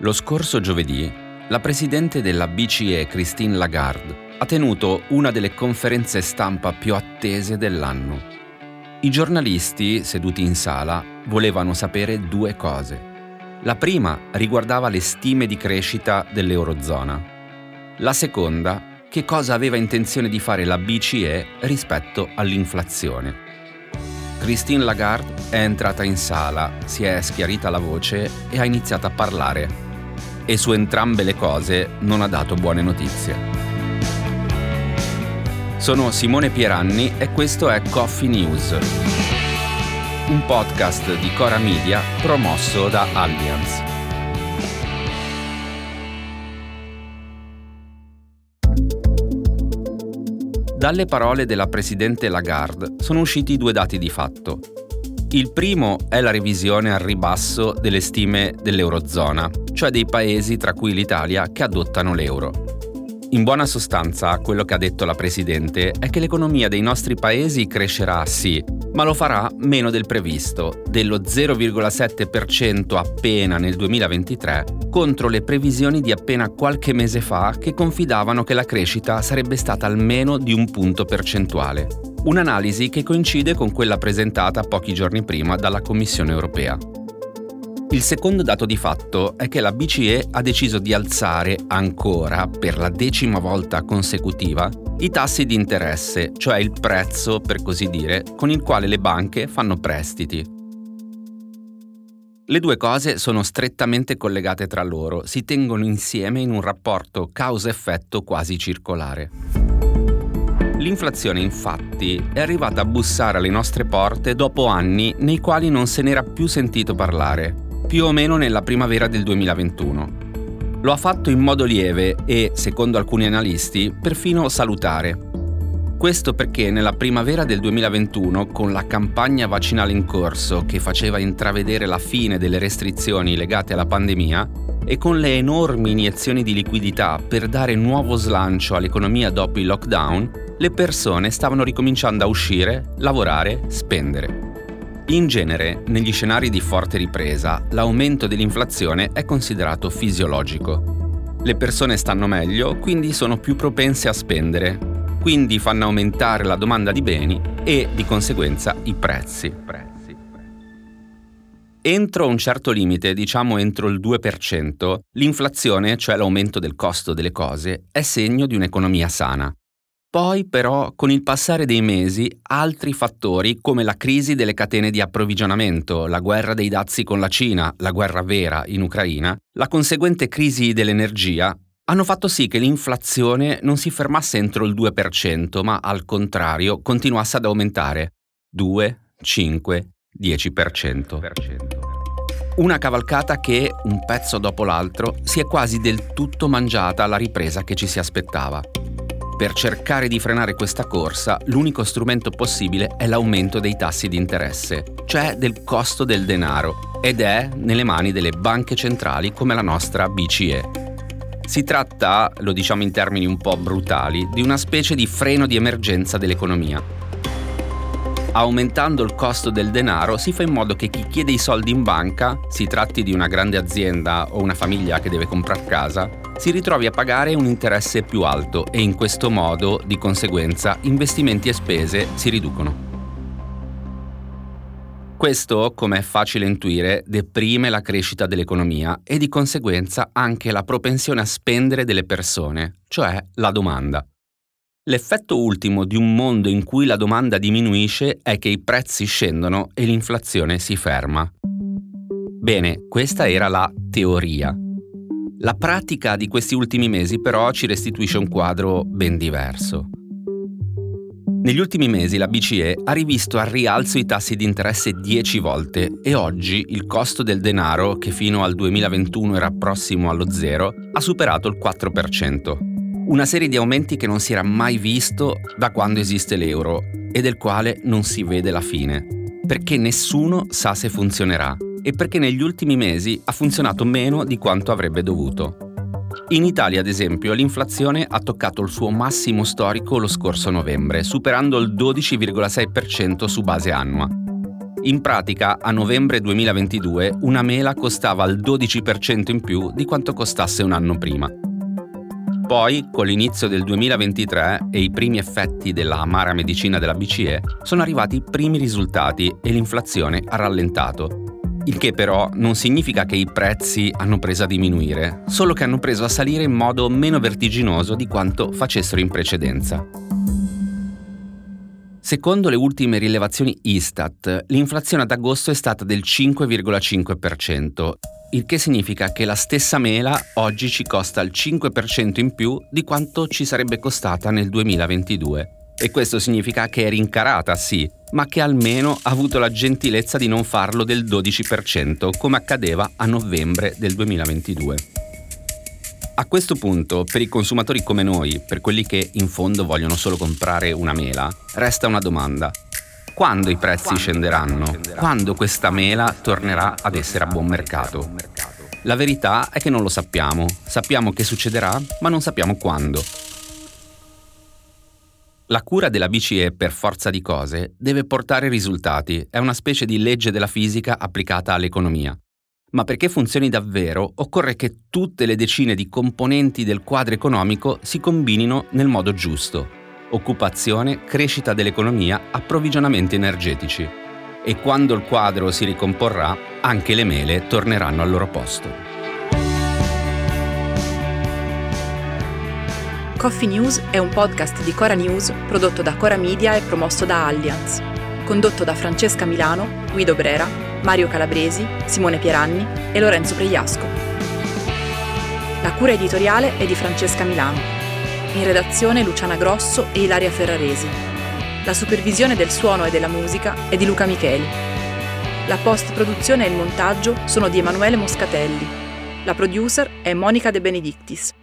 Lo scorso giovedì, la presidente della BCE Christine Lagarde ha tenuto una delle conferenze stampa più attese dell'anno. I giornalisti, seduti in sala, volevano sapere due cose. La prima riguardava le stime di crescita dell'Eurozona. La seconda, che cosa aveva intenzione di fare la BCE rispetto all'inflazione. Christine Lagarde è entrata in sala, si è schiarita la voce e ha iniziato a parlare e su entrambe le cose non ha dato buone notizie. Sono Simone Pieranni e questo è Coffee News, un podcast di Cora Media promosso da Allianz. Dalle parole della Presidente Lagarde sono usciti due dati di fatto. Il primo è la revisione al ribasso delle stime dell'Eurozona, cioè dei paesi tra cui l'Italia che adottano l'euro. In buona sostanza, quello che ha detto la Presidente è che l'economia dei nostri paesi crescerà sì, ma lo farà meno del previsto, dello 0,7% appena nel 2023, contro le previsioni di appena qualche mese fa che confidavano che la crescita sarebbe stata almeno di un punto percentuale. Un'analisi che coincide con quella presentata pochi giorni prima dalla Commissione europea. Il secondo dato di fatto è che la BCE ha deciso di alzare ancora, per la decima volta consecutiva, i tassi di interesse, cioè il prezzo, per così dire, con il quale le banche fanno prestiti. Le due cose sono strettamente collegate tra loro, si tengono insieme in un rapporto causa-effetto quasi circolare. L'inflazione infatti è arrivata a bussare alle nostre porte dopo anni nei quali non se n'era più sentito parlare più o meno nella primavera del 2021. Lo ha fatto in modo lieve e, secondo alcuni analisti, perfino salutare. Questo perché nella primavera del 2021, con la campagna vaccinale in corso che faceva intravedere la fine delle restrizioni legate alla pandemia, e con le enormi iniezioni di liquidità per dare nuovo slancio all'economia dopo il lockdown, le persone stavano ricominciando a uscire, lavorare, spendere. In genere, negli scenari di forte ripresa, l'aumento dell'inflazione è considerato fisiologico. Le persone stanno meglio, quindi sono più propense a spendere, quindi fanno aumentare la domanda di beni e, di conseguenza, i prezzi. Entro un certo limite, diciamo entro il 2%, l'inflazione, cioè l'aumento del costo delle cose, è segno di un'economia sana. Poi però con il passare dei mesi altri fattori come la crisi delle catene di approvvigionamento, la guerra dei dazi con la Cina, la guerra vera in Ucraina, la conseguente crisi dell'energia hanno fatto sì che l'inflazione non si fermasse entro il 2%, ma al contrario continuasse ad aumentare 2, 5, 10%. Una cavalcata che, un pezzo dopo l'altro, si è quasi del tutto mangiata alla ripresa che ci si aspettava. Per cercare di frenare questa corsa, l'unico strumento possibile è l'aumento dei tassi di interesse, cioè del costo del denaro, ed è nelle mani delle banche centrali come la nostra BCE. Si tratta, lo diciamo in termini un po' brutali, di una specie di freno di emergenza dell'economia. Aumentando il costo del denaro si fa in modo che chi chiede i soldi in banca, si tratti di una grande azienda o una famiglia che deve comprare casa, si ritrovi a pagare un interesse più alto e in questo modo, di conseguenza, investimenti e spese si riducono. Questo, come è facile intuire, deprime la crescita dell'economia e di conseguenza anche la propensione a spendere delle persone, cioè la domanda. L'effetto ultimo di un mondo in cui la domanda diminuisce è che i prezzi scendono e l'inflazione si ferma. Bene, questa era la teoria. La pratica di questi ultimi mesi però ci restituisce un quadro ben diverso. Negli ultimi mesi la BCE ha rivisto al rialzo i tassi di interesse 10 volte e oggi il costo del denaro, che fino al 2021 era prossimo allo zero, ha superato il 4%. Una serie di aumenti che non si era mai visto da quando esiste l'euro e del quale non si vede la fine, perché nessuno sa se funzionerà e perché negli ultimi mesi ha funzionato meno di quanto avrebbe dovuto. In Italia, ad esempio, l'inflazione ha toccato il suo massimo storico lo scorso novembre, superando il 12,6% su base annua. In pratica, a novembre 2022, una mela costava il 12% in più di quanto costasse un anno prima. Poi, con l'inizio del 2023 e i primi effetti della amara medicina della BCE, sono arrivati i primi risultati e l'inflazione ha rallentato. Il che però non significa che i prezzi hanno preso a diminuire, solo che hanno preso a salire in modo meno vertiginoso di quanto facessero in precedenza. Secondo le ultime rilevazioni Istat, l'inflazione ad agosto è stata del 5,5%, il che significa che la stessa mela oggi ci costa il 5% in più di quanto ci sarebbe costata nel 2022. E questo significa che è rincarata, sì, ma che almeno ha avuto la gentilezza di non farlo del 12%, come accadeva a novembre del 2022. A questo punto, per i consumatori come noi, per quelli che in fondo vogliono solo comprare una mela, resta una domanda. Quando i prezzi scenderanno? Quando questa mela tornerà ad essere a buon mercato? La verità è che non lo sappiamo. Sappiamo che succederà, ma non sappiamo quando. La cura della BCE per forza di cose deve portare risultati, è una specie di legge della fisica applicata all'economia. Ma perché funzioni davvero occorre che tutte le decine di componenti del quadro economico si combinino nel modo giusto. Occupazione, crescita dell'economia, approvvigionamenti energetici. E quando il quadro si ricomporrà, anche le mele torneranno al loro posto. Coffee News è un podcast di Cora News prodotto da Cora Media e promosso da Allianz. Condotto da Francesca Milano, Guido Brera Mario Calabresi, Simone Pieranni e Lorenzo Pregliasco. La cura editoriale è di Francesca Milano. In redazione Luciana Grosso e Ilaria Ferraresi. La supervisione del suono e della musica è di Luca Micheli. La post-produzione e il montaggio sono di Emanuele Moscatelli. La producer è Monica De Benedictis.